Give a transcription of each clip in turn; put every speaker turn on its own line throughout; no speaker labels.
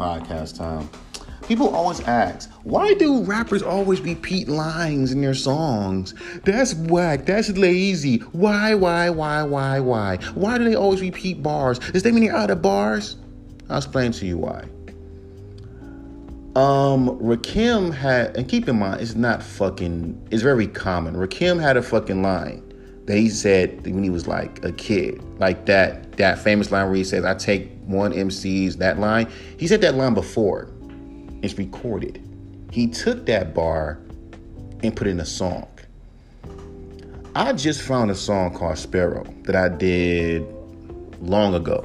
podcast time. People always ask, why do rappers always repeat lines in their songs? That's whack. That's lazy. Why, why, why, why, why? Why do they always repeat bars? Does that mean they're out of bars? I'll explain to you why. Um, Rakim had, and keep in mind, it's not fucking, it's very common. Rakim had a fucking line that he said when he was like a kid, like that that famous line where he says, "I take one MC's that line." He said that line before. It's recorded. He took that bar and put in a song. I just found a song called Sparrow that I did long ago,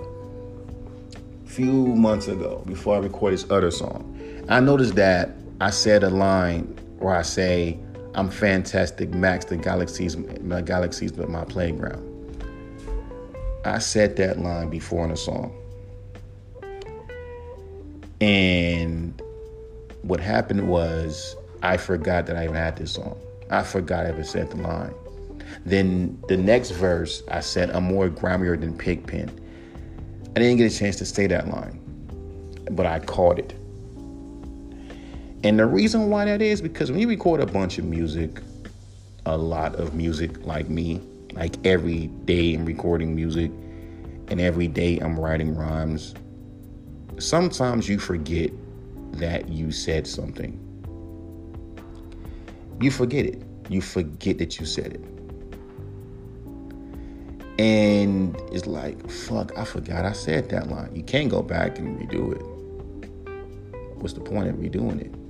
a few months ago, before I recorded this other song. I noticed that I said a line where I say, I'm fantastic, Max, the galaxies, my galaxies, but my playground. I said that line before in a song. And what happened was I forgot that I even had this song. I forgot I ever said the line. Then the next verse, I said, I'm more grimier than Pigpen. I didn't get a chance to say that line, but I caught it. And the reason why that is because when you record a bunch of music, a lot of music like me, like every day I'm recording music and every day I'm writing rhymes, sometimes you forget that you said something. You forget it. You forget that you said it. And it's like, fuck, I forgot I said that line. You can't go back and redo it. What's the point of redoing it?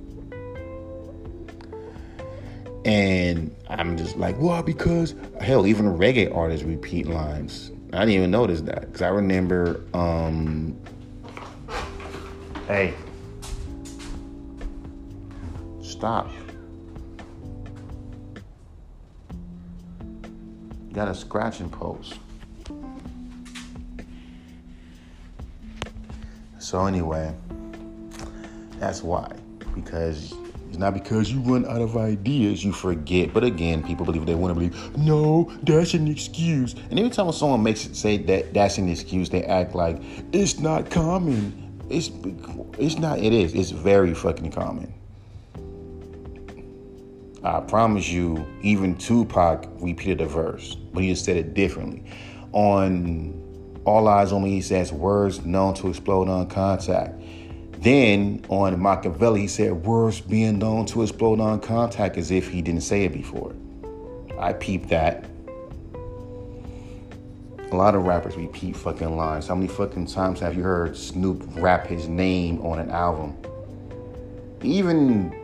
And I'm just like, well, because hell, even reggae artists repeat lines. I didn't even notice that because I remember, um, hey, stop. Got a scratching post. So anyway, that's why because it's not because you run out of ideas you forget. But again, people believe what they want to believe. No, that's an excuse. And every time someone makes it say that that's an excuse, they act like it's not common. It's it's not. It is. It's very fucking common. I promise you, even Tupac repeated a verse, but he just said it differently. On All Eyez on Me, he says words known to explode on contact. Then on Makaveli, he said words being known to explode on contact as if he didn't say it before. I peeped that. A lot of rappers repeat fucking lines. How many fucking times have you heard Snoop rap his name on an album? Even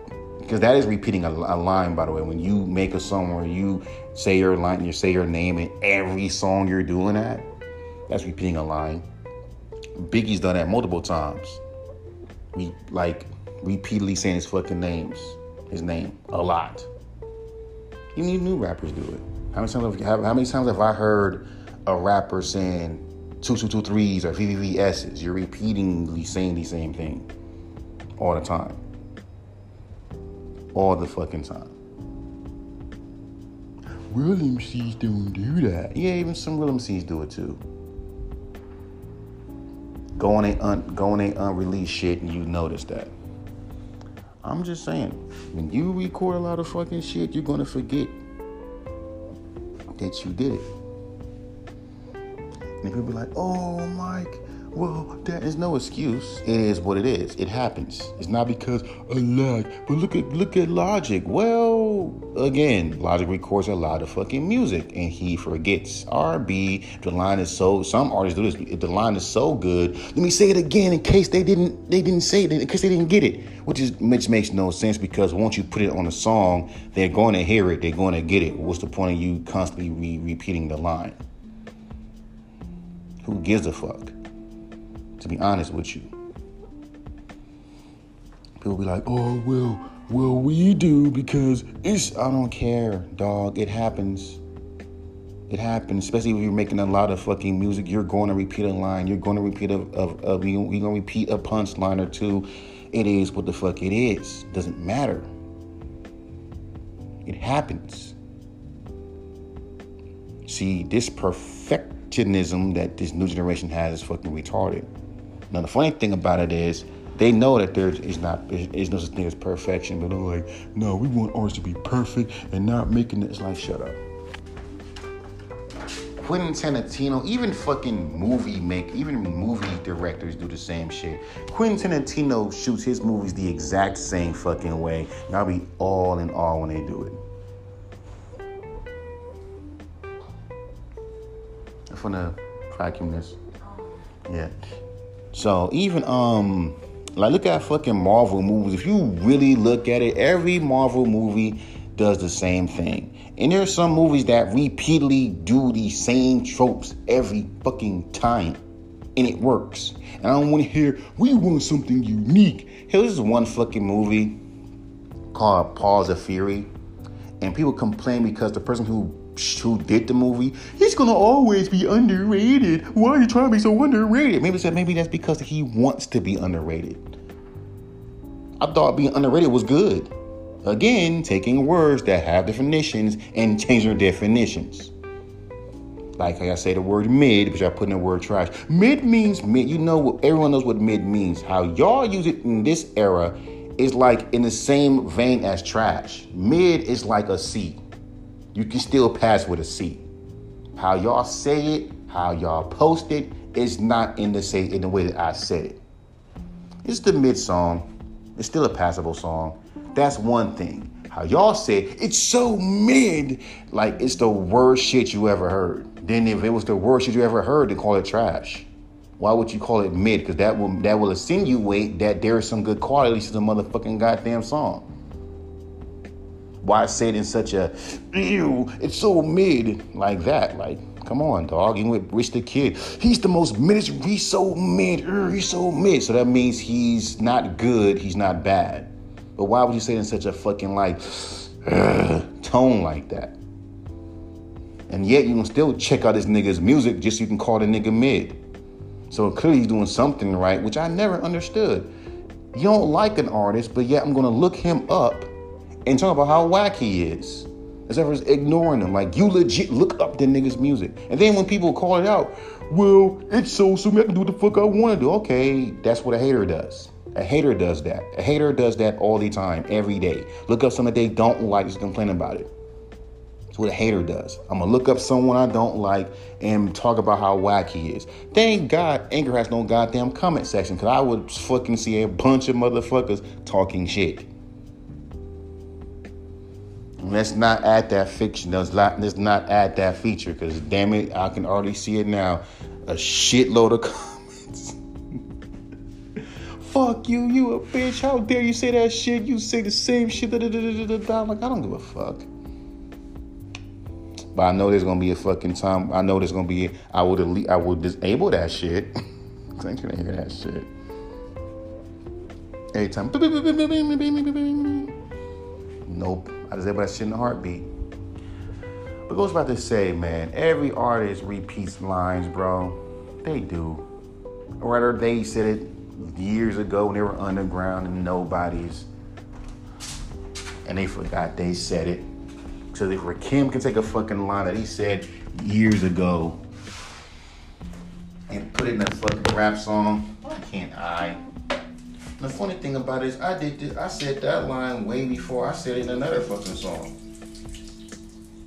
because that is repeating a, a, line, by the way. When you make a song where you say your line, you say your name in every song you're doing that, that's repeating a line. Biggie's done that multiple times we like repeatedly saying his fucking names, his name a lot. Even new rappers do it. How many times have, how many times have I heard a rapper saying two two two threes or VVVSs? You're repeatedly saying the same thing all the time, all the fucking time. Real MCs don't do that. Yeah, even some real MCs do it too go on a un, go on a unreleased shit and you notice that. I'm just saying, when you record a lot of fucking shit, you're gonna forget that you did it. And people be like, "Oh, Mike, well, that is no excuse. It is what it is. It happens. It's not because a lag. But look at look at Logic. Well, again, Logic records a lot of fucking music and he forgets. RB, the line is so some artists do this. If the line is so good, let me say it again in case they didn't they didn't say it, in case they didn't get it. Which is which makes no sense because once you put it on a song, they're going to hear it, they're going to get it. What's the point of you constantly re- repeating the line? Who gives a fuck? To be honest with you. People be like, oh, well, well, we do because it's, I don't care, dog. It happens. It happens, especially when you're making a lot of fucking music. You're going to repeat a line. You're going to repeat a, a, a you're going to repeat a punchline or two. It is what the fuck it is. Doesn't matter. It happens. See, this perfectionism that this new generation has is fucking retarded. Now, the funny thing about it is, They know that there is not is no such thing as perfection, but they're like, no, we want ours to be perfect and not making it. It's like, shut up. Quentin Tarantino, even fucking movie make, even movie directors do the same shit. Quentin Tarantino shoots his movies the exact same fucking way. and I'll be all in all when they do it. from the vacuum this. Um, yeah. So even um like look at fucking Marvel movies. If you really look at it, every Marvel movie does the same thing. And there's some movies that repeatedly do the same tropes every fucking time. And it works. And I don't want to hear, we want something unique. Is one fucking movie called Paws of Fury. And people complain because the person who who did the movie, he's gonna always be underrated. Why are you trying to be so underrated? Maybe said maybe that's because he wants to be underrated. I thought being underrated was good. Again, taking words that have definitions and changing their definitions. Like I say the word mid, but I put in the word trash. Mid means mid. You know, everyone knows what mid means. How y'all use it in this era is like in the same vein as trash. Mid is like a C you can still pass with a C. How y'all say it, how y'all post it, is not in the say in the way that I said it. It's the mid song. It's still a passable song. That's one thing. How y'all say it, it's so mid, like it's the worst shit you ever heard. Then if it was the worst shit you ever heard, they call it trash. Why would you call it mid? Because that will that will insinuate that there is some good quality to the motherfucking goddamn song. Why say it in such a ew? It's so mid like that. Like, come on, dog. Even with Rich the Kid, he's the most mid. He's so mid. Er, he's so mid. So that means he's not good. He's not bad. But why would you say it in such a fucking like uh, tone like that? And yet you can still check out this nigga's music just so you can call the nigga mid. So clearly he's doing something right, which I never understood. You don't like an artist, but yet I'm gonna look him up and talk about how whack he is. as Instead of ignoring him. Like, you legit look up the nigga's music. And then when people call it out, well, it's so so I can do what the fuck I want to do. Okay, that's what a hater does. A hater does that. A hater does that all the time, every day. Look up something they don't like, just complain about it. That's what a hater does. I'm gonna look up someone I don't like and talk about how whack he is. Thank God Anchor has no goddamn comment section, cause I would fucking see a bunch of motherfuckers talking shit. Let's not add that fiction. Let's not, let's not add that feature because damn it, I can already see it now. A shitload of comments. Fuck you, you a bitch. How dare you say that shit? You say the same shit. Da, da, da, da, Like, I don't give a fuck. But I know there's gonna be a fucking time. I know there's gonna be. I will delete. I will disable that shit. I ain't gonna hear that shit. Every time. Nope. I just able that shit in a heartbeat. But goes about to say, man, every artist repeats lines, bro. They do. Or rather, they said it years ago when they were underground and nobodies. And they forgot they said it. So if Rakim can take a fucking line that he said years ago and put it in a fucking rap song, why can't I? The funny thing about it is, I did this, I said that line way before I said it in another fucking song.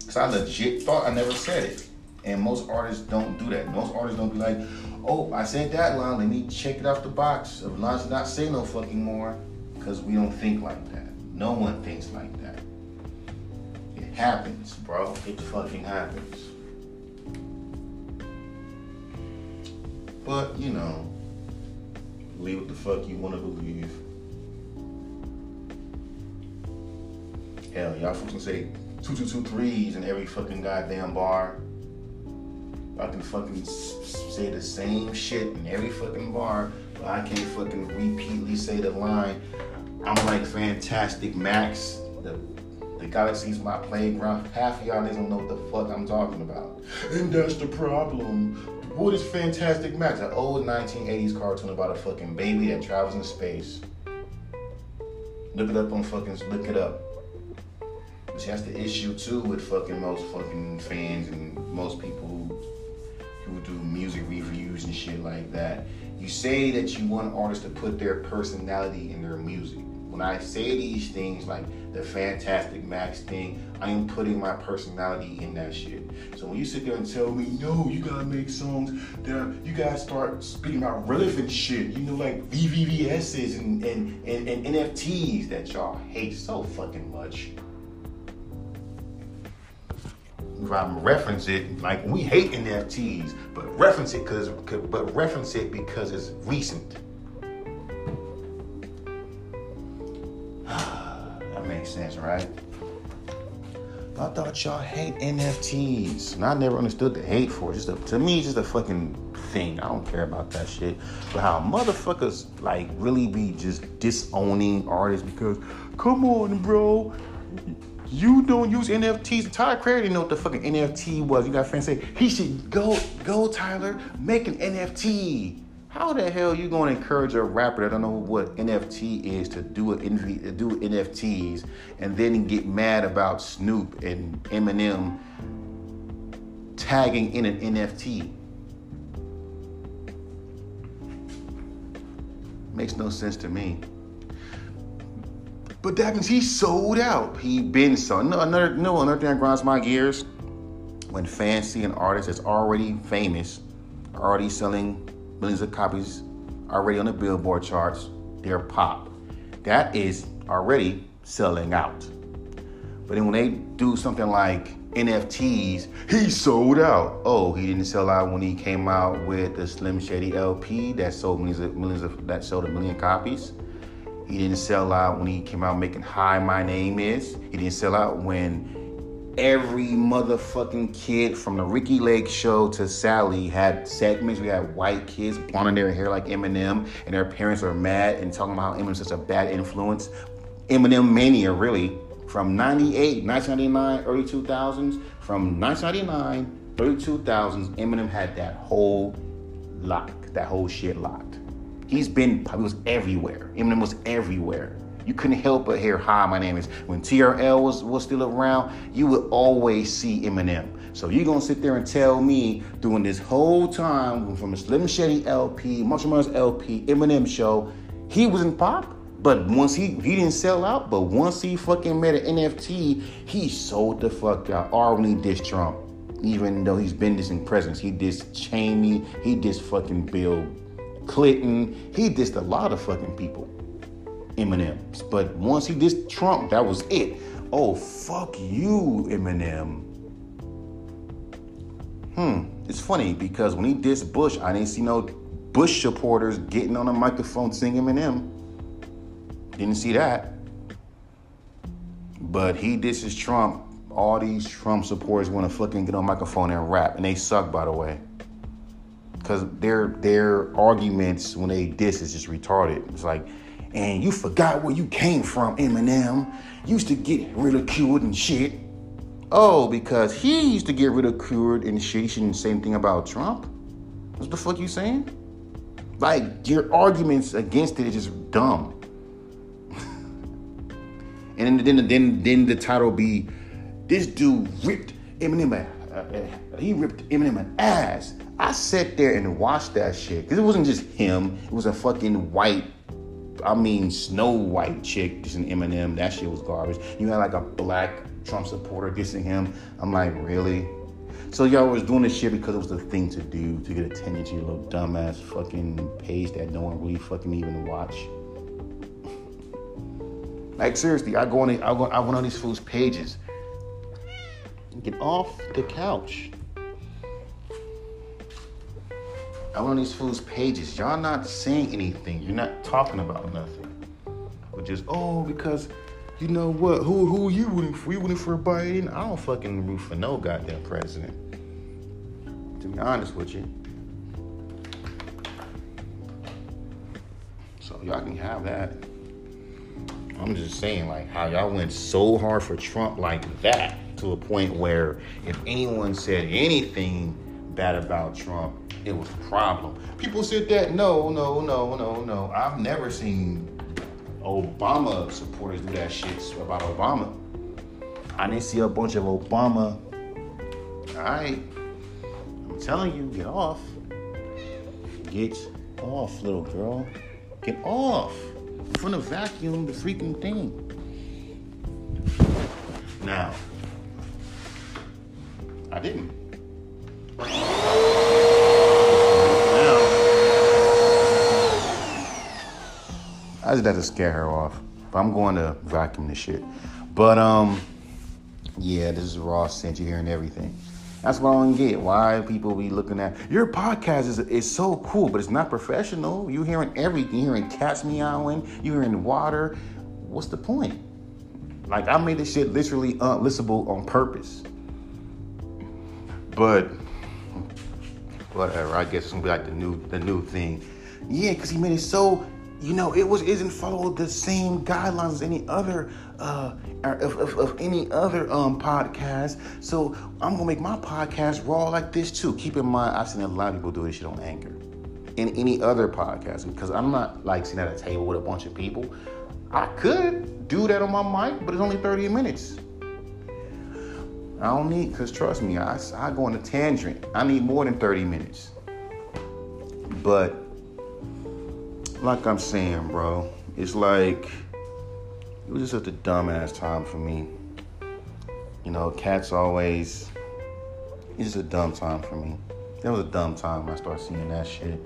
Cause I legit thought I never said it. And most artists don't do that. Most artists don't be like, oh, I said that line, let me check it off the box. Of not not say no fucking more. Cause we don't think like that. No one thinks like that. It happens, bro. It fucking happens. But, you know, Believe what the fuck you want to believe. Hell, y'all folks can say two two two threes in every fucking goddamn bar. I can fucking say the same shit in every fucking bar, but I can't fucking repeatedly say the line. I'm like Fantastic Max. The the galaxy's my playground. Half of y'all niggas don't know what the fuck I'm talking about. And that's the problem. What is Fantastic Max? An old 1980s cartoon about a fucking baby that travels in space. Look it up on fucking, look it up. See, that's the issue too with fucking most fucking fans and most people who, who do music reviews and shit like that. you say that you want artists to put their personality in their music. When I say these things like the Fantastic Max thing, I am putting my personality in that shit. So when you sit there and tell me, no, you gotta make songs that are, you gotta start speaking about relevant shit, you know, like VVVSs and, and, and, and NFTs that y'all hate so fucking much. If I reference it, like we hate NFTs, but reference it because, but reference it because it's recent. Makes sense, right? I thought y'all hate NFTs. And I never understood the hate for it. Just a, to me, just a fucking thing. I don't care about that shit. But how motherfuckers like really be just disowning artists because, come on, bro. You don't use NFTs. Tyler Creator didn't know what the fucking NFT was. You got fans say he should go, go, Tyler, make an NFT. How the hell are you to encourage a rapper that don't know what NFT is to do a, do NFTs and then get mad about Snoop and Eminem tagging in an NFT? Makes no sense to me. But that means he sold out. He been sold. No, another no another thing that grinds my gears when fans see an artist that's already famous, already selling millions of copies already on the Billboard charts, they're pop. That is already selling out. But then when they do something like NFTs, he sold out. Oh, he didn't sell out when he came out with the Slim Shady LP that sold millions of millions of that sold a million copies. He didn't sell out when he came out making Hi My Name Is. He didn't sell out when every motherfucking kid from the Ricki Lake show to Sally had segments. We had white kids blonding their hair like Eminem, and their parents are mad and talking about how Eminem's such a bad influence. Eminem mania, really, from 98, 1999, early 2000s. From 1999, early 2000s, Eminem had that whole lock, that whole shit locked. He's been, he was everywhere. Eminem was everywhere. You couldn't help but hear, hi, my name is. When TRL was, was still around, you would always see Eminem. So you're gonna sit there and tell me during this whole time, from a Slim Shady LP, Marshall Mathers LP, Eminem show, he was in pop. But once he he didn't sell out, but once he fucking made an NFT, he sold the fuck out. He dissed Trump, even though he's been dissing presidents, he dissed Cheney, he dissed fucking Bill Clinton, he dissed a lot of fucking people. Eminem. But once he dissed Trump, that was it. Oh, fuck you, Eminem. Hmm. It's funny because when he dissed Bush, I didn't see no Bush supporters getting on a microphone singing Eminem. Didn't see that. But he disses Trump. All these Trump supporters want to fucking get on microphone and rap, and they suck, by the way. Cause their their arguments when they diss is just retarded. It's like and you forgot where you came from, Eminem. Used to get ridiculed and shit. Oh, because he used to get ridiculed and shit. Say anything about Trump. What the fuck you saying? Like your arguments against it is just dumb. and then, then, then then the title be, "This dude ripped Eminem. He ripped Eminem an ass." I sat there and watched that shit because it wasn't just him. It was a fucking white I mean, Snow White chick dissing Eminem. That shit was garbage. You had like a black Trump supporter dissing him. I'm like, really? So y'all was doing this shit because it was the thing to do to get attention to your little dumbass fucking page that no one really fucking even watch. like seriously, I go on, I go, I went on these fools' pages. Get off the couch. I went on these fools' pages. Y'all not saying anything. You're not talking about nothing. But just, oh, because you know what? Who who you rooting for? You rooting for Biden? I don't fucking root for no goddamn president. To be honest with you. So y'all can have that. I'm just saying, like, how y'all went so hard for Trump like that to a point where if anyone said anything bad about Trump, it was a problem. People said that no, no, no, no, no. I've never seen Obama supporters do that shit about Obama. I didn't see a bunch of Obama. All right, I'm telling you, get off. Get off, little girl. Get off. From the vacuum, the freaking thing. Now, I didn't. Now, I just had to scare her off. But I'm going to vacuum this shit. But um, yeah, this is raw sense. You're hearing everything. That's what I don't get. Why people be looking at your podcast is is so cool, but it's not professional. You hearing everything. You hearing cats meowing. You hearing water. What's the point? Like I made this shit literally unlistenable on purpose. But whatever. I guess it's gonna be like the new the new thing. Yeah, because he made it so you know it was isn't followed the same guidelines as any other uh of, of, of any other um podcast. So I'm gonna make my podcast raw like this too. Keep in mind, I've seen a lot of people do this shit on Anchor. In any other podcast, because I'm not like sitting at a table with a bunch of people. I could do that on my mic, but it's only 30 minutes. I don't need, because trust me, I, I go on a tangent. I need more than 30 minutes. But, like I'm saying, bro, it's like, it was just such a dumbass time for me. You know, cats always, it's just a dumb time for me. That was a dumb time when I started seeing that shit.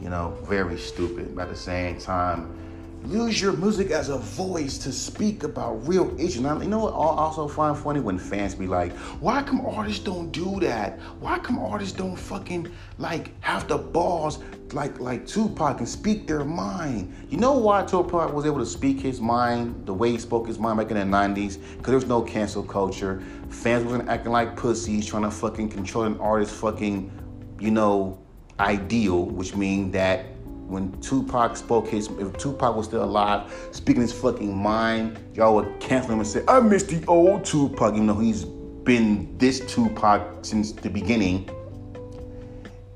You know, very stupid. But at the same time, Use your music as a voice to speak about real issues. Now, you know what I also find funny when fans be like, why come artists don't do that? Why come artists don't fucking like have the balls like like Tupac and speak their mind? You know why Tupac was able to speak his mind the way he spoke his mind back in the 90s? Because there was no cancel culture. Fans wasn't acting like pussies trying to fucking control an artist's fucking, you know, ideal, which means that when Tupac spoke his, if Tupac was still alive, speaking his fucking mind, y'all would cancel him and say, I miss the old Tupac, even though he's been this Tupac since the beginning.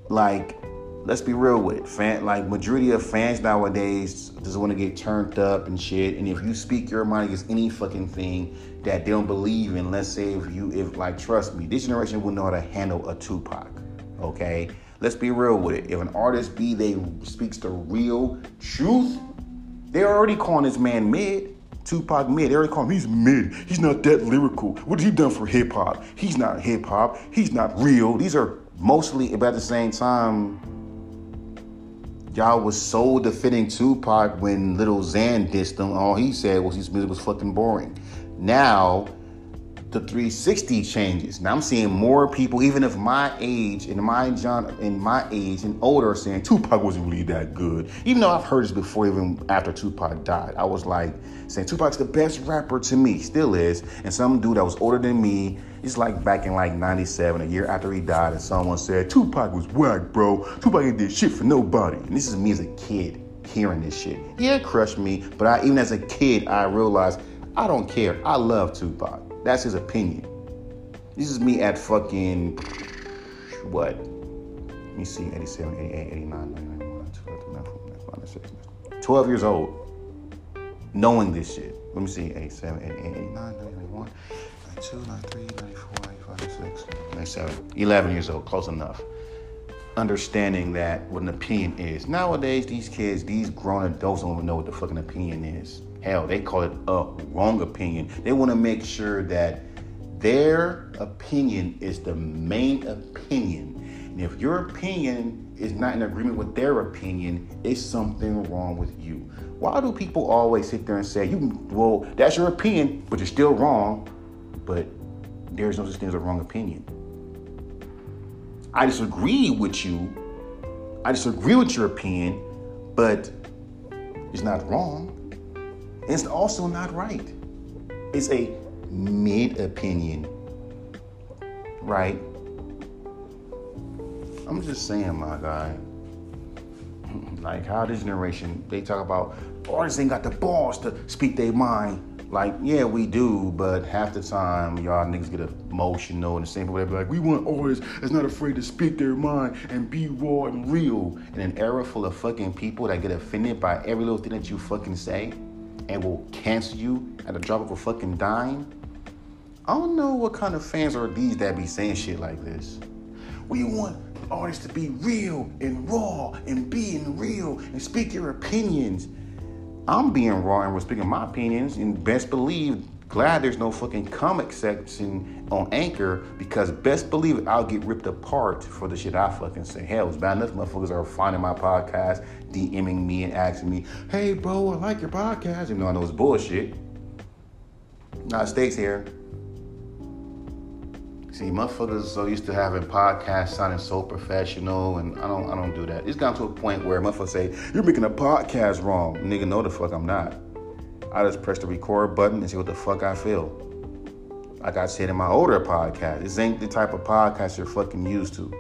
Like, let's be real with it. Fan, like, majority of fans nowadays just want to get turned up and shit. And if you speak your mind against any fucking thing that they don't believe in, let's say if you, if, like, trust me, this generation wouldn't know how to handle a Tupac, okay? Let's be real with it. If an artist be they speaks the real truth, they're already calling this man mid. Tupac mid. They already call him he's mid. He's not that lyrical. What has he done for hip hop? He's not hip hop. He's not real. These are mostly, at the same time, y'all was so defending Tupac when Lil Xan dissed him. All he said was his music was fucking boring. Now the 360 changes. Now I'm seeing more people, even if my age and my John in my age and older, are saying Tupac wasn't really that good. Even though I've heard this before, even after Tupac died, I was like saying Tupac's the best rapper to me, still is. And some dude that was older than me, it's like back in like '97, a year after he died, and someone said Tupac was whack, bro. Tupac ain't did shit for nobody. And this is me as a kid hearing this shit. Yeah, it crushed me, but I, even as a kid, I realized I don't care. I love Tupac. That's his opinion. This is me at fucking what? Let me see, 87, 88, 89, 99, 12 years old, knowing this shit. Let me see, 87, 88, 89, 91, 92, 93, 94, 95, 96, 97. 11 years old, close enough. Understanding that what an opinion is. Nowadays, these kids, these grown adults don't even know what the fucking opinion is. Hell, they call it a wrong opinion. They want to make sure that their opinion is the main opinion. And if your opinion is not in agreement with their opinion, it's something wrong with you. Why do people always sit there and say, "You well, that's your opinion, but you're still wrong"? But there's no such thing as a wrong opinion. I disagree with you. I disagree with your opinion, but it's not wrong. It's also not right. It's a mid opinion, right? I'm just saying, my guy. Like how this generation, they talk about artists ain't got the balls to speak their mind. Like, yeah, we do, but half the time y'all niggas get emotional and the same people they be like, we want artists that's not afraid to speak their mind and be raw and real. In an era full of fucking people that get offended by every little thing that you fucking say, and will cancel you at the drop of a fucking dime. I don't know what kind of fans are these that be saying shit like this. We want artists to be real and raw and being real and speak your opinions. I'm being raw and we're speaking my opinions, and best believe, glad there's no fucking comic section on Anchor because best believe I'll get ripped apart for the shit I fucking say. Hell, it's bad enough motherfuckers are finding my podcast, DMing me and asking me, hey bro, I like your podcast. You know I know it's bullshit. Not States here. See, motherfuckers are so used to having podcasts sounding so professional, and I don't, I don't do that. It's gotten to a point where motherfuckers say you're making a podcast wrong. Nigga, no the fuck I'm not. I just press the record button and see what the fuck I feel. Like I said in my older podcast, this ain't the type of podcast you're fucking used to.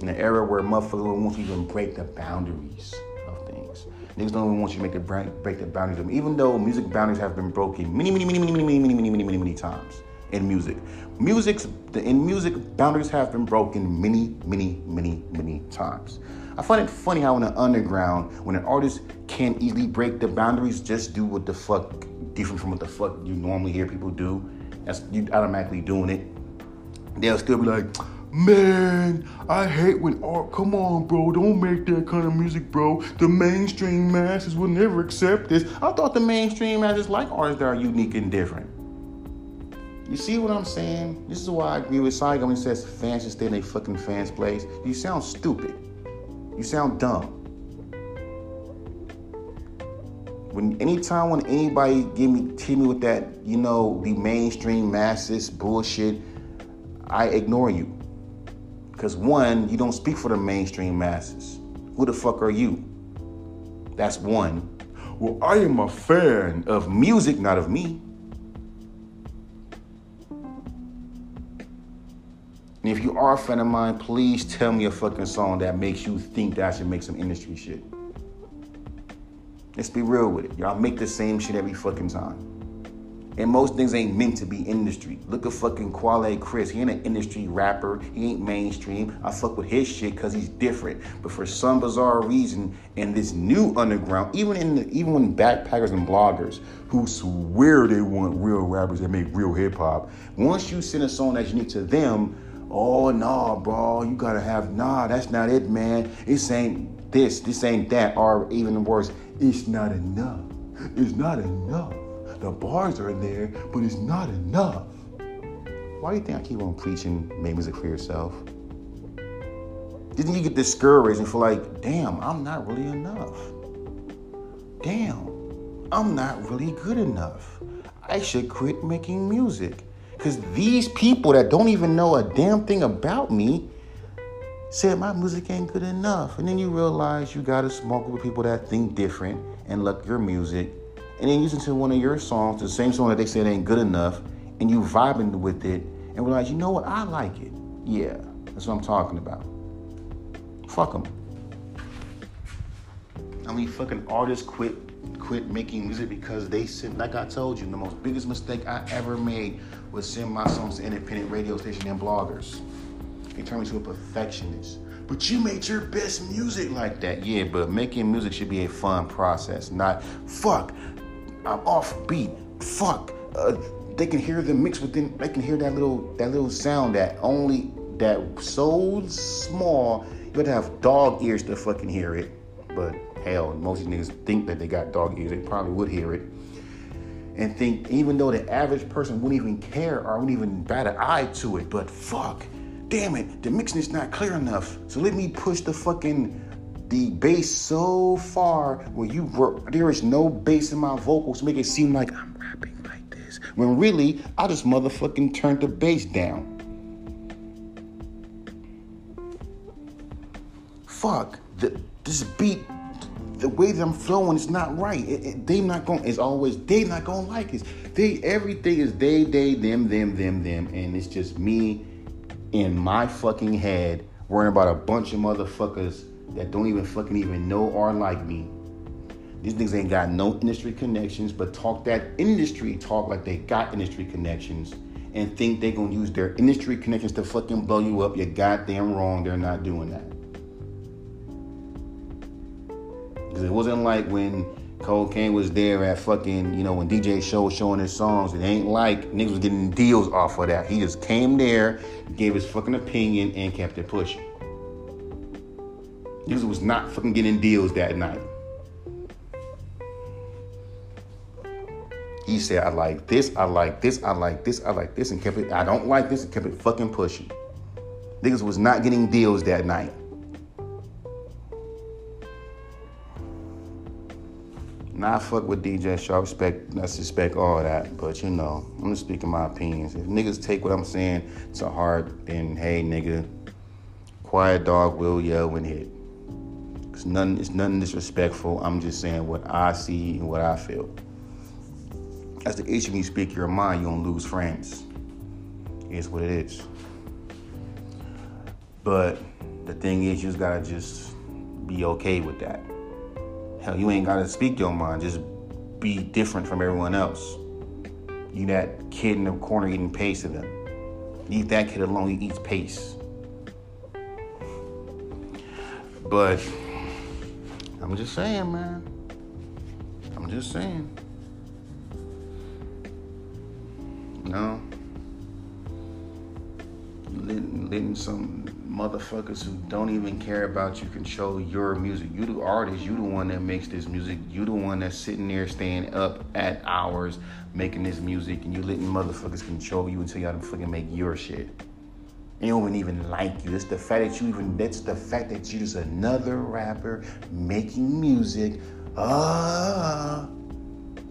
In an era where motherfuckers to even break the boundaries of things. Niggas don't even want you to make the break the boundaries of them. Even though music boundaries have been broken many, many, many, many, many, many, many, many, many, many, many times in music. Music's in music boundaries have been broken many, many, many, many times. I find it funny how in the underground, when an artist can't easily break the boundaries, just do what the fuck different from what the fuck you normally hear people do. That's you automatically doing it. They'll still be like, Man, I hate when art. Come on, bro. Don't make that kind of music, bro. The mainstream masses will never accept this. I thought the mainstream masses like artists that are unique and different. You see what I'm saying? This is why I agree with Saigon when he says fans should stay in their fucking fans' place. You sound stupid. You sound dumb. When anytime when anybody give me hit me with that, you know, the mainstream masses bullshit, I ignore you. Because one, you don't speak for the mainstream masses. Who the fuck are you? That's one. Well, I am a fan of music, not of me. And if you are a friend of mine, please tell me a fucking song that makes you think that I should make some industry shit. Let's be real with it. Y'all make the same shit every fucking time. And most things ain't meant to be industry. Look at fucking Quelle Chris. He ain't an industry rapper. He ain't mainstream. I fuck with his shit because he's different. But for some bizarre reason, in this new underground, even in the, even when backpackers and bloggers who swear they want real rappers that make real hip hop, once you send a song that's unique to them, oh nah, bro, you gotta have nah. That's not it, man. This ain't this. This ain't that. Or even worse, it's not enough. It's not enough. The bars are there, but it's not enough. Why do you think I keep on preaching make music for yourself? Didn't you get discouraged and feel like, damn, I'm not really enough? Damn, I'm not really good enough. I should quit making music. Because these people that don't even know a damn thing about me said my music ain't good enough. And then you realize you got a small group of people that think different and look your music and then you listen to one of your songs, the same song that they said ain't good enough, and you vibing with it, and realize, you know what, I like it. Yeah, that's what I'm talking about. Fuck them. I mean, fucking artists quit quit making music because they said, like I told you, the most biggest mistake I ever made was send my songs to independent radio station and bloggers. They turned me to a perfectionist. But you made your best music like that. Yeah, but making music should be a fun process, not fuck. I'm off beat. Fuck. Uh, they can hear the mix within. They can hear that little that little sound that only that so small. You have to have dog ears to fucking hear it. But hell, most of these niggas think that they got dog ears. They probably would hear it. And think even though the average person wouldn't even care or wouldn't even bat an eye to it, but fuck, damn it, the mixing is not clear enough. So let me push the fucking the bass so far where you there is no bass in my vocals to make it seem like I'm rapping like this. When really, I just motherfucking turned the bass down. Fuck, the, this beat, the way that I'm flowing is not right. It, it, they not going. It's always they not gonna like it. They everything is they, they, them, them, them, them, and it's just me in my fucking head worrying about a bunch of motherfuckers that don't even fucking even know or like me. These niggas ain't got no industry connections, but talk that industry talk like they got industry connections and think they gonna use their industry connections to fucking blow you up. You're goddamn wrong. They're not doing that. Because it wasn't like when Cocaine was there at fucking, you know, when DJ Show was showing his songs. It ain't like niggas was getting deals off of that. He just came there, gave his fucking opinion, and kept it pushing. Niggas was not fucking getting deals that night. He said, I like this, I like this, I like this, I like this, and kept it, I don't like this, and kept it fucking pushing. Niggas was not getting deals that night. Now I fuck with DJ Show. I respect, I suspect all that, but you know, I'm just speaking my opinions. If niggas take what I'm saying to heart, then hey, nigga, quiet dog will yell when hit. It's nothing, it's nothing disrespectful. I'm just saying what I see and what I feel. That's the issue when you speak your mind, you don't lose friends. It's what it is. But the thing is, you just gotta just be okay with that. Hell, you ain't gotta speak your mind. Just be different from everyone else. You that kid in the corner eating pace to them. Leave that kid alone. He eats pace. But I'm just saying, man. I'm just saying. No. Letting, letting some motherfuckers who don't even care about you control your music. You the artist, you the one that makes this music. You the one that's sitting there staying up at hours making this music and you letting motherfuckers control you until y'all fucking make your shit. They don't even like you. It's the fact that you even that's the fact that you're just another rapper making music. Ah. Uh,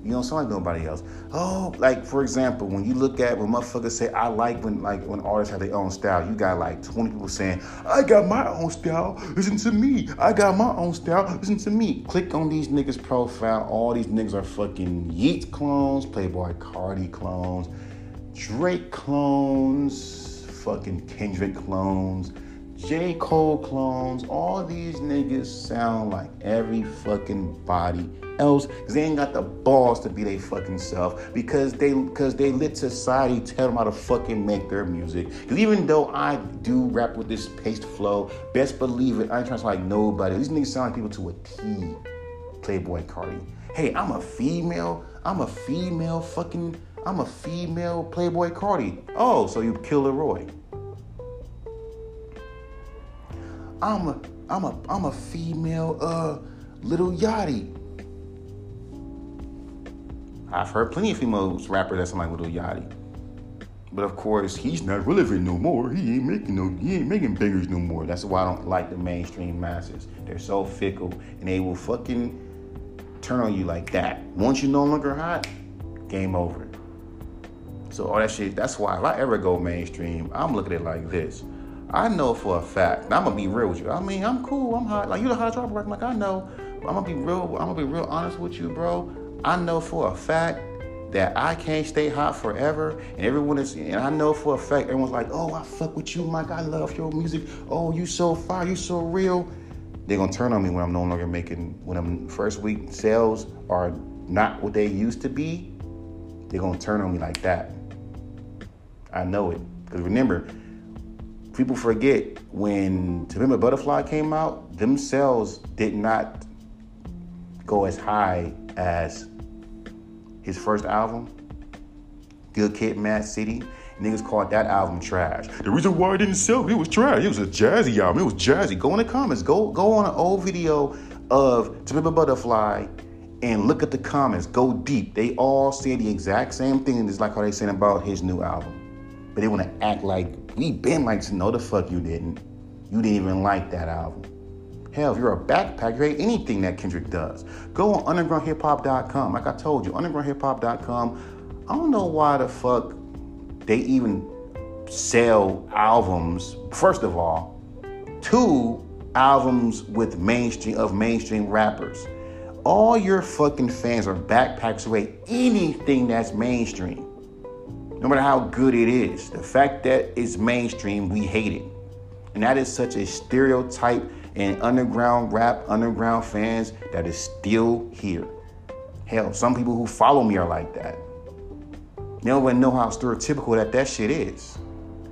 you don't sound like nobody else. Oh, like for example, when you look at when motherfuckers say I like when like when artists have their own style, you got like 20 people saying, I got my own style, listen to me. I got my own style, listen to me. Click on these niggas' profile. All these niggas are fucking Yeat clones, Playboy Carti clones, Drake clones, fucking Kendrick clones. J. Cole clones, all these niggas sound like every fucking body else because they ain't got the balls to be their fucking self because they because they let society tell them how to fucking make their music. Because even though I do rap with this paced flow, best believe it, I ain't trying to like nobody. These niggas sound like people to a T. Playboy Carti. Hey, I'm a female. I'm a female fucking. I'm a female Playboy Carti. Oh, so you kill Roy. I'm a I'm a I'm a female uh Lil Yachty. I've heard plenty of female rappers that sound like Lil Yachty. But of course, he's not relevant no more. He ain't making no he ain't making bangers no more. That's why I don't like the mainstream masses. They're so fickle and they will fucking turn on you like that. Once you're no longer hot, game over. So all that shit, that's why if I ever go mainstream, I'm looking at it like this. I know for a fact. I'm gonna be real with you. I mean, I'm cool. I'm hot. Like you the hottest rapper. Like I know. I'm gonna be real. I'm gonna be real honest with you, bro. I know for a fact that I can't stay hot forever, and everyone is. And I know for a fact everyone's like, "Oh, I fuck with you, Mike. I love your music. Oh, you so fire. You so real." They're gonna turn on me when I'm no longer making. When I'm first week sales are not what they used to be. They're gonna turn on me like that. I know it because remember people forget when To Pimp a Butterfly came out, them sales did not go as high as his first album, Good Kid, Mad City. Niggas called that album trash. The reason why it didn't sell, it was trash. It was a jazzy album. It was jazzy. Go in the comments. Go go on an old video of To Pimp a Butterfly and look at the comments. Go deep. They all say the exact same thing. It's like how they saying about his new album. But they want to act like we been like, no, the fuck you didn't. You didn't even like that album. Hell, if you're a backpack, you hate anything that Kendrick does. Go on undergroundhiphop.com. Like I told you, undergroundhiphop.com. I don't know why the fuck they even sell albums. First of all, two albums with mainstream of mainstream rappers. All your fucking fans are backpacks away anything that's mainstream no matter how good it is. The fact that it's mainstream, we hate it. And that is such a stereotype in underground rap, underground fans that is still here. Hell, some people who follow me are like that. They don't even know how stereotypical that that shit is.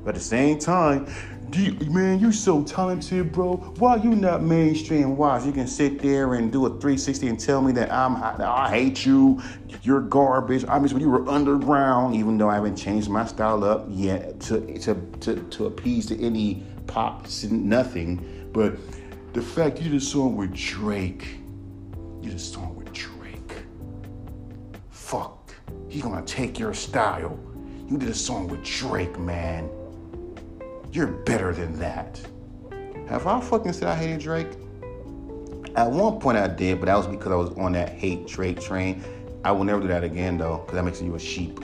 But at the same time, you, man, you so talented, bro. Why you not mainstream wise? you can sit there and do a 360 and tell me that I'm I hate you, you're garbage. I mean, when you were underground, even though I haven't changed my style up yet to to to, to appease to any pop, nothing. But the fact you did a song with Drake, you did a song with Drake. Fuck, he's gonna take your style. You did a song with Drake, man. You're better than that. Have I fucking said I hated Drake? At one point I did, but that was because I was on that hate Drake train. I will never do that again though, because that makes you a sheep.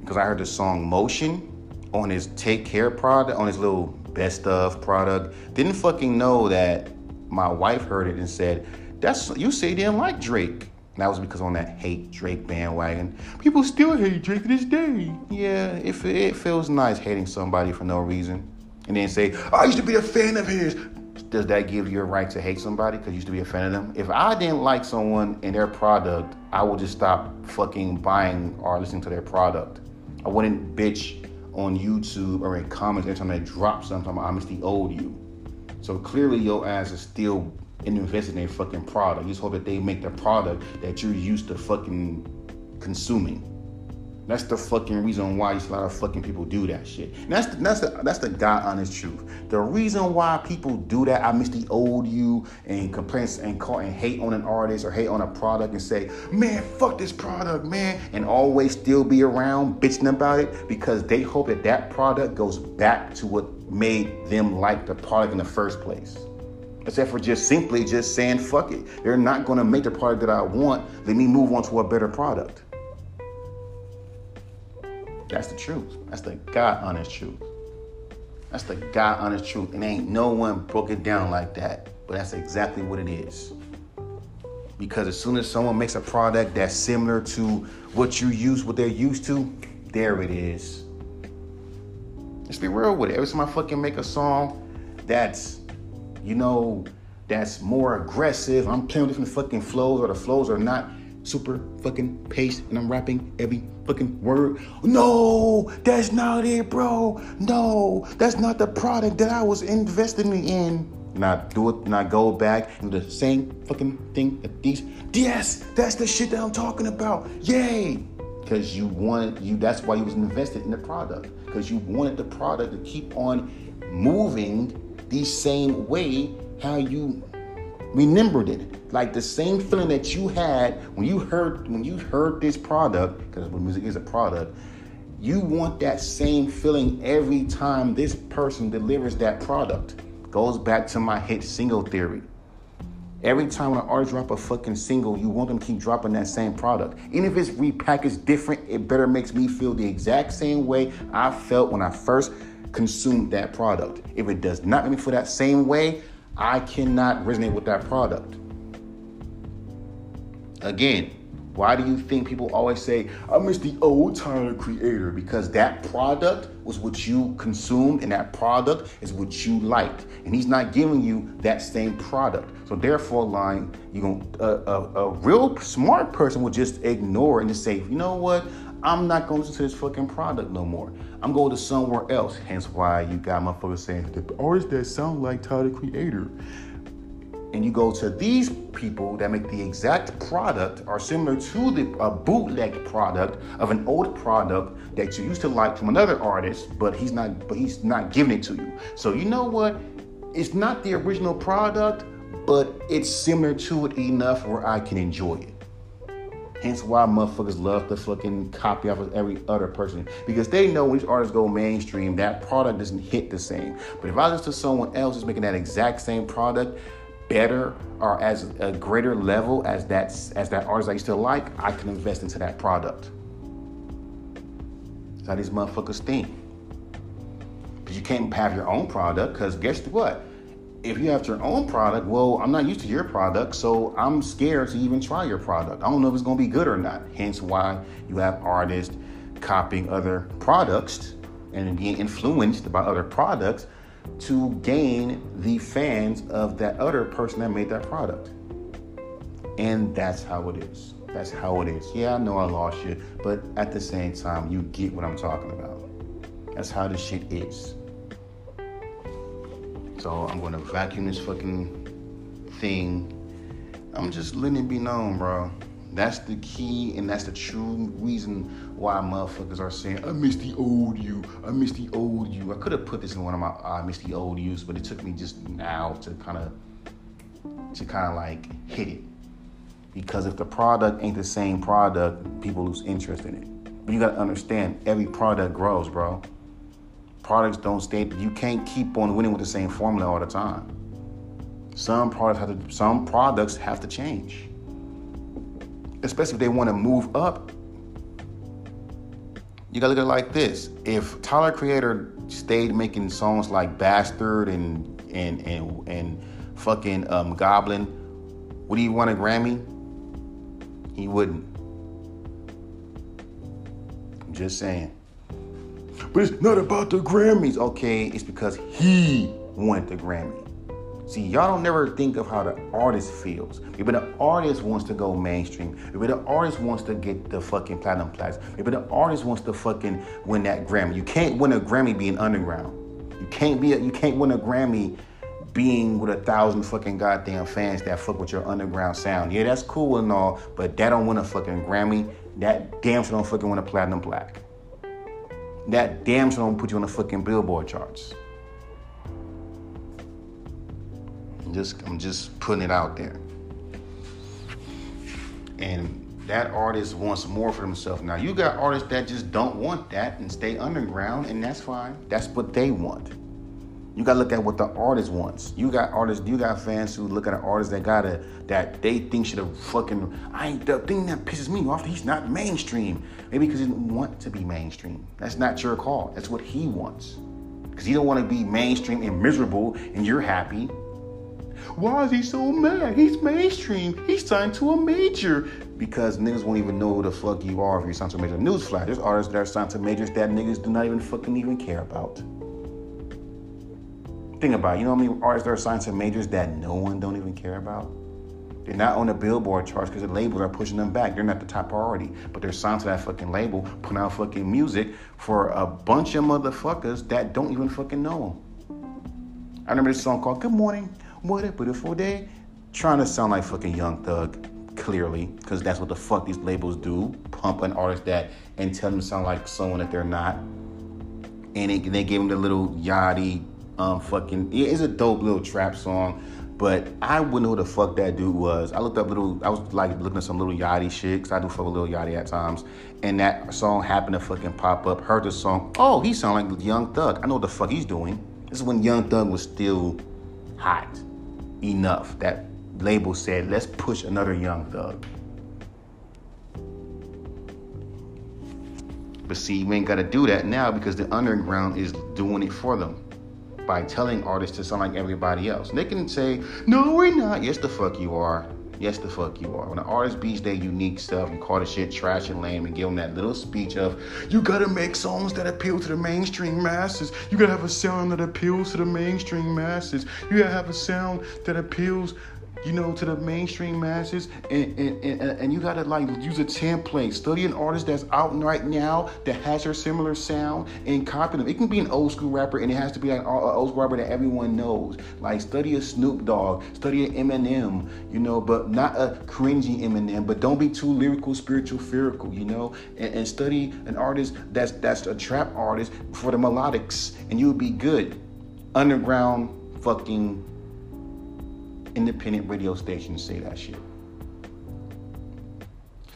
Because I heard the song Motion on his Take Care product, on his little best of product. Didn't fucking know that my wife heard it and said, That's you say you didn't like Drake. And that was because on that hate Drake bandwagon. People still hate Drake to this day. Yeah, it, it feels nice hating somebody for no reason. And then say, I used to be a fan of his. Does that give you a right to hate somebody because you used to be a fan of them? If I didn't like someone and their product, I would just stop fucking buying or listening to their product. I wouldn't bitch on YouTube or in comments every time they drop something. I must the old you. So clearly your ass is still and invest in their fucking product. You just hope that they make the product that you're used to fucking consuming. That's the fucking reason why a lot of fucking people do that shit. And that's the, that's the that's the God honest truth. The reason why people do that, I miss the old you and complaints and call and hate on an artist or hate on a product and say, man, fuck this product, man, and always still be around bitching about it because they hope that that product goes back to what made them like the product in the first place except for just simply just saying fuck it. They're not going to make the product that I want. Let me move on to a better product. That's the truth. That's the God honest truth. That's the God honest truth. And ain't no one broke it down like that. But that's exactly what it is. Because as soon as someone makes a product that's similar to what you use, what they're used to, there it is. Let's be real with it. Every time I fucking make a song that's you know, that's more aggressive. I'm playing with different fucking flows, or the flows are not super fucking paced, and I'm rapping every fucking word. No, that's not it, bro. No, that's not the product that I was investing in. And I do it, and I go back and do the same fucking thing that these. Yes, that's the shit that I'm talking about. Yay! Because you wanted you. That's why you was invested in the product. Because you wanted the product to keep on moving the same way how you remembered it. Like the same feeling that you had when you heard when you heard this product, because music is a product, you want that same feeling every time this person delivers that product. Goes back to my hit single theory. Every time an artist drop a fucking single, you want them to keep dropping that same product. Even if it's repackaged different, it better makes me feel the exact same way I felt when I first consume that product. If it does not make me feel that same way, I cannot resonate with that product. Again, why do you think people always say, I miss the old Tyler creator? Because that product was what you consumed and that product is what you liked. And he's not giving you that same product. So therefore, line, you going a, a, a real smart person will just ignore and just say, you know what? I'm not going to listen to this fucking product no more. I'm going to somewhere else. Hence why you got motherfuckers saying the artists that sound like Tyler Creator. And you go to these people that make the exact product are similar to the a bootleg product of an old product that you used to like from another artist, but he's not but he's not giving it to you. So you know what? It's not the original product, but it's similar to it enough where I can enjoy it. Hence why motherfuckers love to fucking copy off of every other person because they know when these artists go mainstream, that product doesn't hit the same. But if I listen to someone else who's making that exact same product better or as a greater level as that as that artist I used to like, I can invest into that product. That's how these motherfuckers think. But you can't have your own product because guess what? If you have your own product, well, I'm not used to your product, so I'm scared to even try your product. I don't know if it's gonna be good or not. Hence why you have artists copying other products and being influenced by other products to gain the fans of that other person that made that product. And that's how it is. That's how it is. Yeah, I know I lost you, but at the same time, you get what I'm talking about. That's how this shit is. So I'm gonna vacuum this fucking thing. I'm just letting it be known, bro. That's the key, and that's the true reason why motherfuckers are saying, I miss the old you. I miss the old you. I could have put this in one of my I miss the old yous, but it took me just now to kind of to kind of like hit it. Because if the product ain't the same product, people lose interest in it. But you gotta understand, every product grows, bro. Products don't stay. You can't keep on winning with the same formula all the time. Some products have to. Some products have to change especially if they want to move up, you gotta look at it like this. If Tyler Creator stayed making songs like Bastard and and and and fucking um, Goblin, would he want a Grammy? He wouldn't. I'm just saying. But it's not about the Grammys. Okay, it's because he wanted the Grammy. See, y'all don't never think of how the artist feels. Maybe the artist wants to go mainstream. Maybe the artist wants to get the fucking platinum plaques. Maybe the artist wants to fucking win that Grammy. You can't win a Grammy being underground. You can't be. A, you can't win a Grammy being with a thousand fucking goddamn fans that fuck with your underground sound. Yeah, that's cool and all, but that don't win a fucking Grammy. That damn sure don't fucking win a platinum plaque. That damn sure don't put you on the fucking Billboard charts. I'm just I'm just putting it out there. And that artist wants more for themselves. Now you got artists that just don't want that and stay underground, and that's fine. That's what they want. You gotta look at what the artist wants. You got artists, you got fans who look at an artist that gotta that they think should have fucking I ain't the thing that pisses me off, he's not mainstream. Maybe because he didn't want to be mainstream. That's not your call. That's what he wants. Because he don't want to be mainstream and miserable and you're happy. Why is he so mad? He's mainstream. He's signed to a major. Because niggas won't even know who the fuck you are if you're signed to a major. Newsflash, there's artists that are signed to majors that niggas do not even fucking even care about. Think about it. You know how many artists that are signed to majors that no one don't even care about? They're not on the billboard charts because the labels are pushing them back. They're not the top priority, but they're signed to that fucking label, putting out fucking music for a bunch of motherfuckers that don't even fucking know them. I remember this song called Good Morning, what a beautiful day. Trying to sound like fucking Young Thug, clearly, because that's what the fuck these labels do. Pump an artist that and tell them to sound like someone that they're not. And it, they gave him the Lil Yachty, um, fucking. It's a dope little trap song, but I wouldn't know who the fuck that dude was. I looked up little. I was like looking at some Lil Yachty shit, cause I do fuck with Lil Yachty at times. And that song happened to fucking pop up. Heard the song. Oh, he sound like Young Thug. I know what the fuck he's doing. This is when Young Thug was still hot enough. That label said, let's push another Young Thug. But see, you ain't got to do that now because the underground is doing it for them by telling artists to sound like everybody else. And they can say, no, we're not. Yes, the fuck you are. Yes, the fuck you are. When an artist beats their unique stuff, you call the shit trash and lame and give them that little speech of, you gotta make songs that appeal to the mainstream masses. You gotta have a sound that appeals to the mainstream masses. You gotta have a sound that appeals you know, to the mainstream masses, and, and, and, and, you gotta like use a template. Study an artist that's out right now that has her similar sound and copy them. It can be an old school rapper, and it has to be like an old school rapper that everyone knows. Like study a Snoop Dogg, study an Eminem, you know, but not a cringy Eminem. But don't be too lyrical, spiritual, fearful, you know, and, and study an artist that's that's a trap artist for the melodics, and you'll be good. Underground fucking independent radio stations say that shit.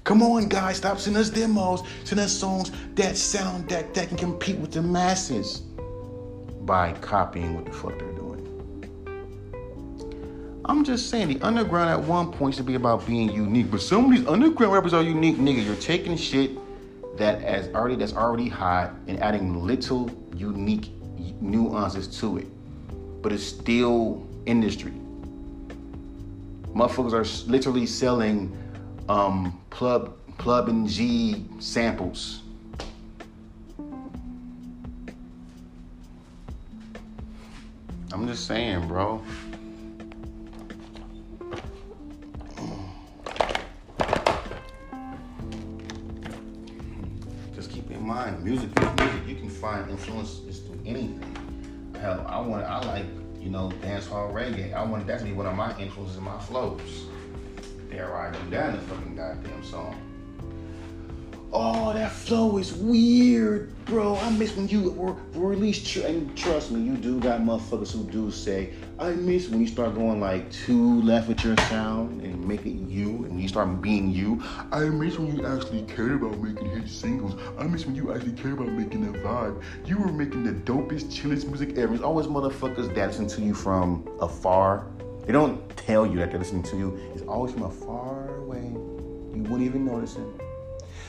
Come on, guys, stop sending us demos. Send us songs that sound that, that can compete with the masses by copying what the fuck they're doing. I'm just saying the underground at one point should be about being unique, but some of these underground rappers are unique, nigga. You're taking shit that as already that's already hot and adding little unique nuances to it, but it's still industry. Motherfuckers are literally selling um, plug plug and G samples. I'm just saying, bro. Just keep in mind, music is music. You can find influence influence is through anything. Hell, I want I like you know dancehall reggae. I want that to be one of my influences in my flows. Dare I do that in a fucking goddamn song? Oh, that flow is weird, bro. I miss when you were, least, tr- and trust me, you do got motherfuckers who do say, I miss when you start going like too left with your sound and make it you, and you start being you. I miss when you actually cared about making hit singles. I miss when you actually cared about making a vibe. You were making the dopest, chillest music ever. It's always motherfuckers that listen to you from afar. They don't tell you that they're listening to you. It's always from afar away. You wouldn't even notice it.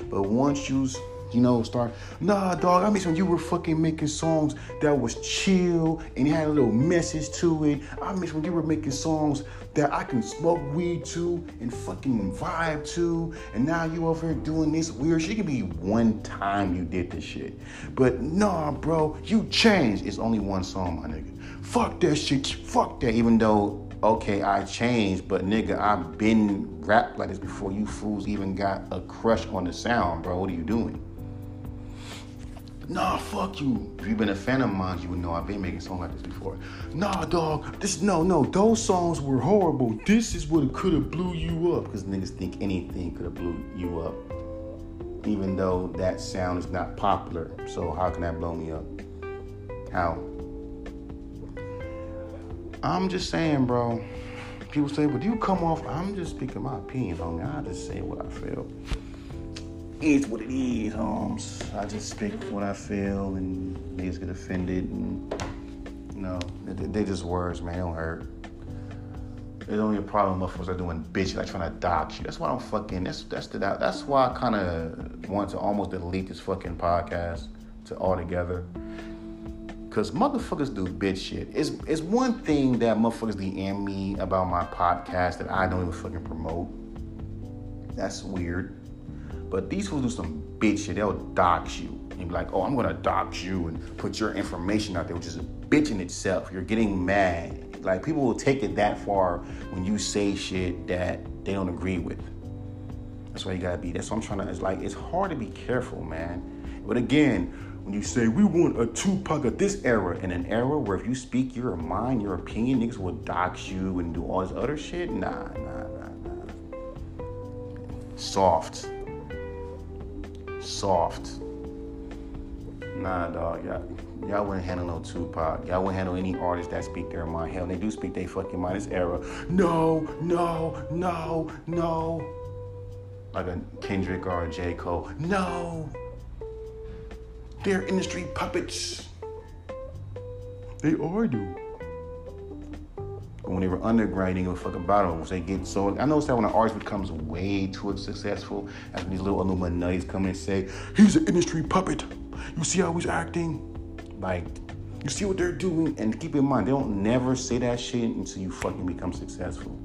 But once you, you know, start, nah, dog, I miss when you were fucking making songs that was chill and had a little message to it. I miss when you were making songs that I can smoke weed to and fucking vibe to. And now you over here doing this weird shit. It could be one time you did this shit. But nah, bro, you changed. It's only one song, my nigga. Fuck that shit. Fuck that. Even though okay, I changed, but nigga, I've been rap like this before you fools even got a crush on the sound, bro. What are you doing? Nah, fuck you. If you've been a fan of mine, you would know I've been making songs like this before. Nah, dog, this no, no, those songs were horrible. This is what could have blew you up. Cause niggas think anything could have blew you up. Even though that sound is not popular. So how can that blow me up? How? I'm just saying, bro. People say, but you come off, I'm just speaking my opinion, homie. I just say what I feel. It's what it is, homes. I just speak what I feel, and niggas get offended, and you know, they, they just words, man. They don't hurt. There's only a problem motherfuckers are doing bitch like trying to dox you. That's why I'm fucking. That's that's the that's why I kind of want to almost delete this fucking podcast to altogether Cause motherfuckers do bitch shit. It's it's one thing that motherfuckers DM me about my podcast that I don't even fucking promote. That's weird. But these fools do some bitch shit. They'll dox you and be like, "Oh, I'm gonna dox you and put your information out there," which is a bitch in itself. You're getting mad. Like people will take it that far when you say shit that they don't agree with. That's why you gotta be. That's what I'm trying to. It's like it's hard to be careful, man. But again, when you say we want a Tupac of this era, in an era where if you speak your mind, your opinion, niggas will dox you and do all this other shit. Nah, nah, nah, nah. Soft. Soft. Nah, dog. Y'all, y'all wouldn't handle no Tupac. Y'all wouldn't handle any artist that speak their mind. Hell, they do speak their fucking mind. This era. No, no, no, no. Like a Kendrick or a J. Cole. No. They're industry puppets. They are, dude. But when they were underground, they didn't give a fuck about them. Once they get so, I noticed that when an artist becomes way too successful, as these little Illuminati's come and say, he's an industry puppet. You see how he's acting? Like, you see what they're doing? And keep in mind, they don't never say that shit until you fucking become successful.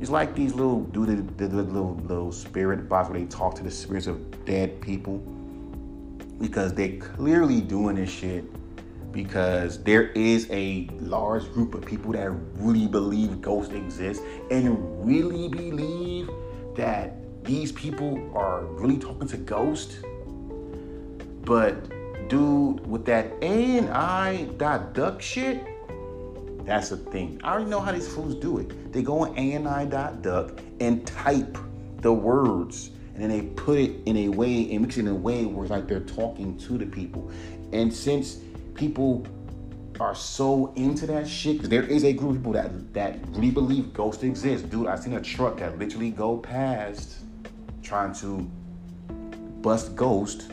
It's like these little do the, the, the little little spirit box where they talk to the spirits of dead people because they're clearly doing this shit because there is a large group of people that really believe ghosts exist and really believe that these people are really talking to ghosts. But dude, with that A and I dot duck shit, that's the thing. I already know how these fools do it. They go on A and I dot duck and type the words and they put it in a way and mix it in a way where it's like they're talking to the people. And since people are so into that shit, because there is a group of people that that really believe ghosts exist. Dude, I seen a truck that literally go past trying to bust ghost.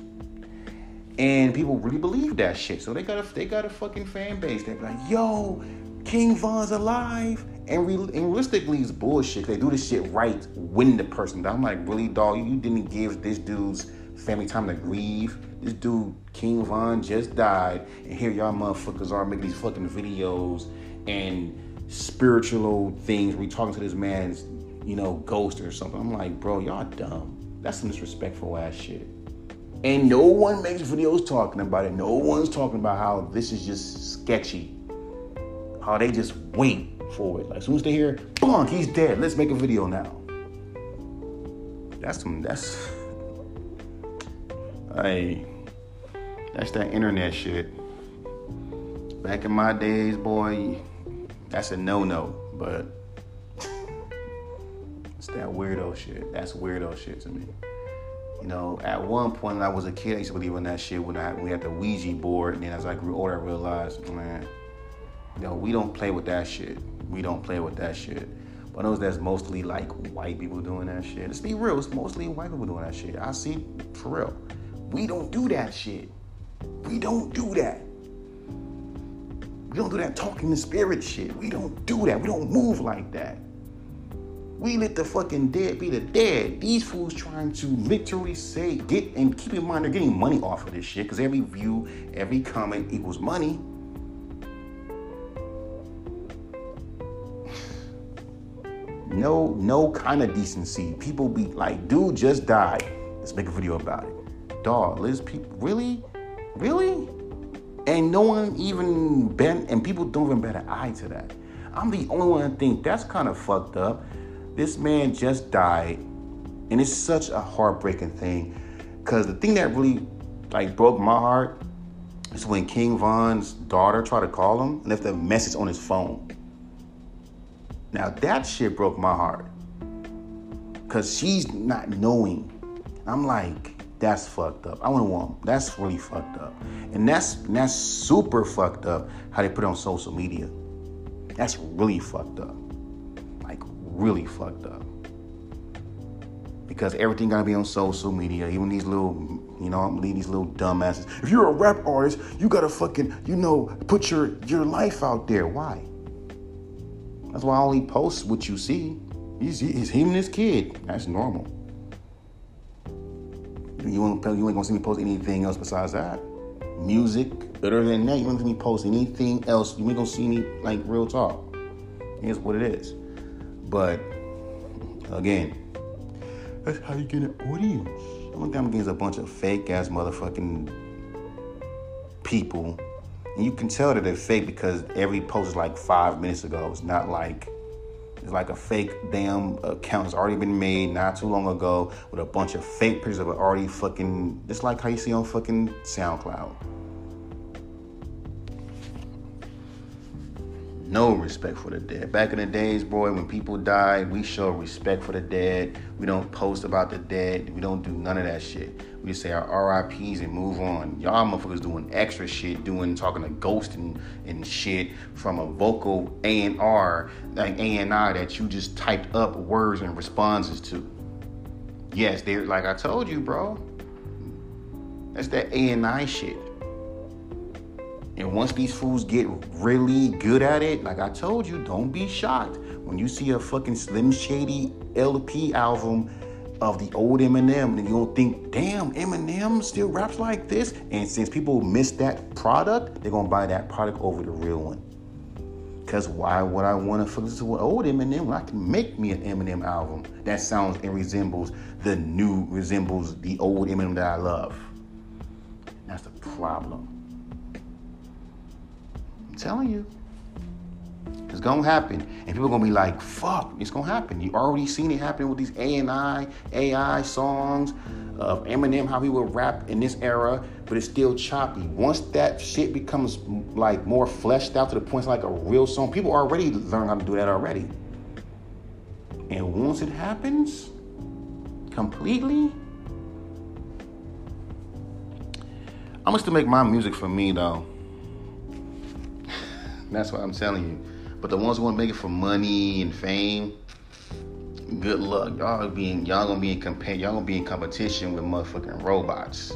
And people really believe that shit. So they got a they got a fucking fan base. They're like, yo, King Von's alive. And, re- and realistically, it's bullshit. They do this shit right when the person. I'm like, really, dog? You didn't give this dude's family time to grieve. This dude, King Von, just died, and here y'all motherfuckers are making these fucking videos and spiritual things. We talking to this man's, you know, ghost or something. I'm like, bro, y'all dumb. That's some disrespectful ass shit. And no one makes videos talking about it. No one's talking about how this is just sketchy. How they just wait for it. Like as soon as they hear, bonk, he's dead. Let's make a video now. That's some. That's. I. That's that internet shit. Back in my days, boy, that's a no-no. But it's that weirdo shit. That's weirdo shit to me. You know, at one point when I was a kid, I used to believe in that shit when I we had the Ouija board, and then as I grew older, I realized, man, you know, we don't play with that shit. We don't play with that shit. But I know that's mostly like white people doing that shit. Let's be real, it's mostly white people doing that shit. I see for real. We don't do that shit. We don't do that. We don't do that talking the spirit shit. We don't do that. We don't move like that. We let the fucking dead be the dead. These fools trying to literally say, get, and keep in mind, they're getting money off of this shit because every view, every comment equals money. No no kind of decency. People be like, dude just died. Let's make a video about it. Dog, Liz people really? Really? And no one even bent and people don't even bat an eye to that. I'm the only one that think that's kind of fucked up. This man just died, and it's such a heartbreaking thing. Cause the thing that really like broke my heart is when King Von's daughter tried to call him and left a message on his phone. Now that shit broke my heart. Cause she's not knowing. I'm like, that's fucked up. I want to want that's really fucked up. And that's that's super fucked up how they put it on social media. That's really fucked up. Like really fucked up. Because everything gotta be on social media, even these little, you know, I'm these little dumbasses. If you're a rap artist, you gotta fucking, you know, put your your life out there. Why? That's why I only post what you see. He's, he's him and his kid. That's normal. You, ain't gonna see me post anything else besides that. Music, other than that, you won't see me post anything else. You ain't gonna see me like real talk. Here's what it is. But again, that's how you get an audience. I'm against a bunch of fake ass motherfucking people and you can tell that they're fake because every post is like five minutes ago. It's not like it's like a fake damn account has already been made not too long ago with a bunch of fake pictures of it already fucking just like how you see on fucking SoundCloud. No respect for the dead. Back in the days, boy, when people died, we show respect for the dead. We don't post about the dead. We don't do none of that shit. We just say our RIPs and move on. Y'all motherfuckers doing extra shit, doing talking to ghosts and, and shit from a vocal A and R, like A and I that you just typed up words and responses to. Yes, they're like I told you, bro. That's that A and I shit. And once these fools get really good at it, like I told you, don't be shocked when you see a fucking Slim Shady LP album of the old Eminem, and you don't think, damn, Eminem still raps like this. And since people miss that product, they're gonna buy that product over the real one. Cause why would I want to listen to old Eminem when I can make me an Eminem album that sounds and resembles the new, resembles the old Eminem that I love? That's the problem telling you. It's gonna happen. And people gonna be like, fuck, it's gonna happen. You already seen it happen with these A&I, AI songs of Eminem, how he would rap in this era, but it's still choppy. Once that shit becomes like more fleshed out to the point like a real song, people already learn how to do that already. And once it happens completely, I'm gonna still make my music for me though. That's what I'm telling you. But the ones who want to make it for money and fame, good luck. Y'all being y'all gonna be in compa- y'all gonna be in competition with motherfucking robots.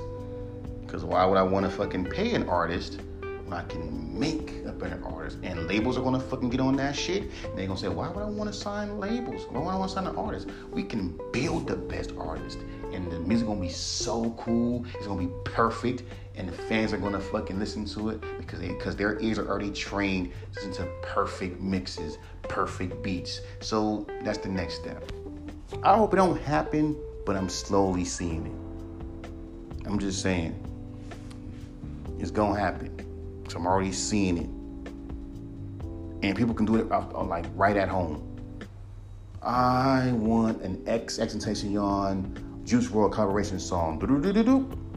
Cause why would I want to fucking pay an artist when I can make a better artist? And labels are gonna fucking get on that shit. And they gonna say, why would I want to sign labels? Why would I want to sign an artist? We can build the best artist, and the music gonna be so cool. It's gonna be perfect and the fans are gonna fucking listen to it because because their ears are already trained to perfect mixes, perfect beats. So that's the next step. I hope it don't happen, but I'm slowly seeing it. I'm just saying it's gonna happen. So I'm already seeing it, and people can do it uh, uh, like right at home. I want an X XXXTentacion Juice WRLD collaboration song.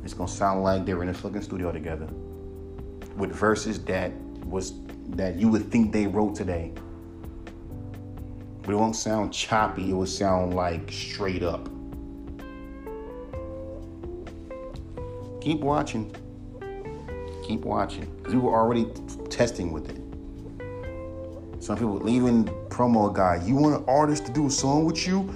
It's gonna sound like they were in a fucking studio together with verses that was that you would think they wrote today. But it won't sound choppy, it will sound like straight up. Keep watching. Keep watching. Because we were already testing with it. Some people leaving promo guy. You want an artist to do a song with you?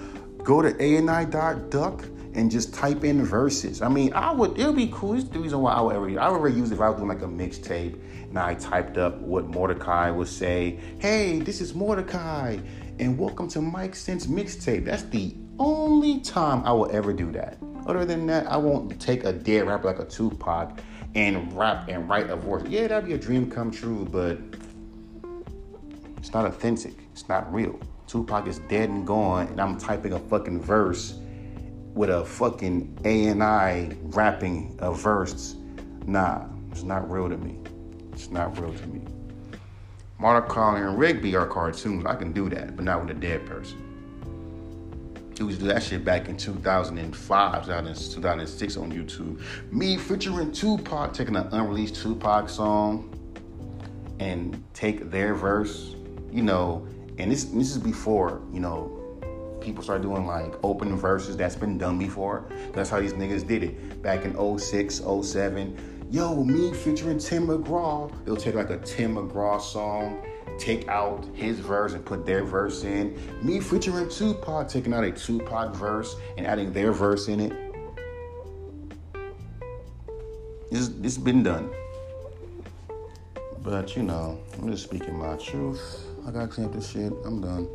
Go to ani.duck and just type in verses. I mean, I would. It would be cool. It's the reason why I would ever. I would ever use it if I was doing like a mixtape and I typed up what Mordecai would say. Hey, this is Mordecai, and welcome to Mike Sense mixtape. That's the only time I will ever do that. Other than that, I won't take a dead rapper like a Tupac and rap and write a verse. Yeah, that'd be a dream come true, but it's not authentic. It's not real. Tupac is dead and gone, and I'm typing a fucking verse with a fucking ANI rapping a verse. Nah, it's not real to me. It's not real to me. Mordecai and Rigby are cartoons. I can do that, but not with a dead person. He was do that shit back in 2005, 2006 on YouTube. Me featuring Tupac, taking an unreleased Tupac song and take their verse, you know, and this this is before, you know, people start doing like open verses that's been done before. That's how these niggas did it. Back in 06, 07. Yo, me featuring Tim McGraw. They'll take like a Tim McGraw song, take out his verse and put their verse in. Me featuring Tupac, taking out a Tupac verse and adding their verse in it. This this been done. But you know, I'm just speaking my truth. I gotta clean up this shit. I'm done.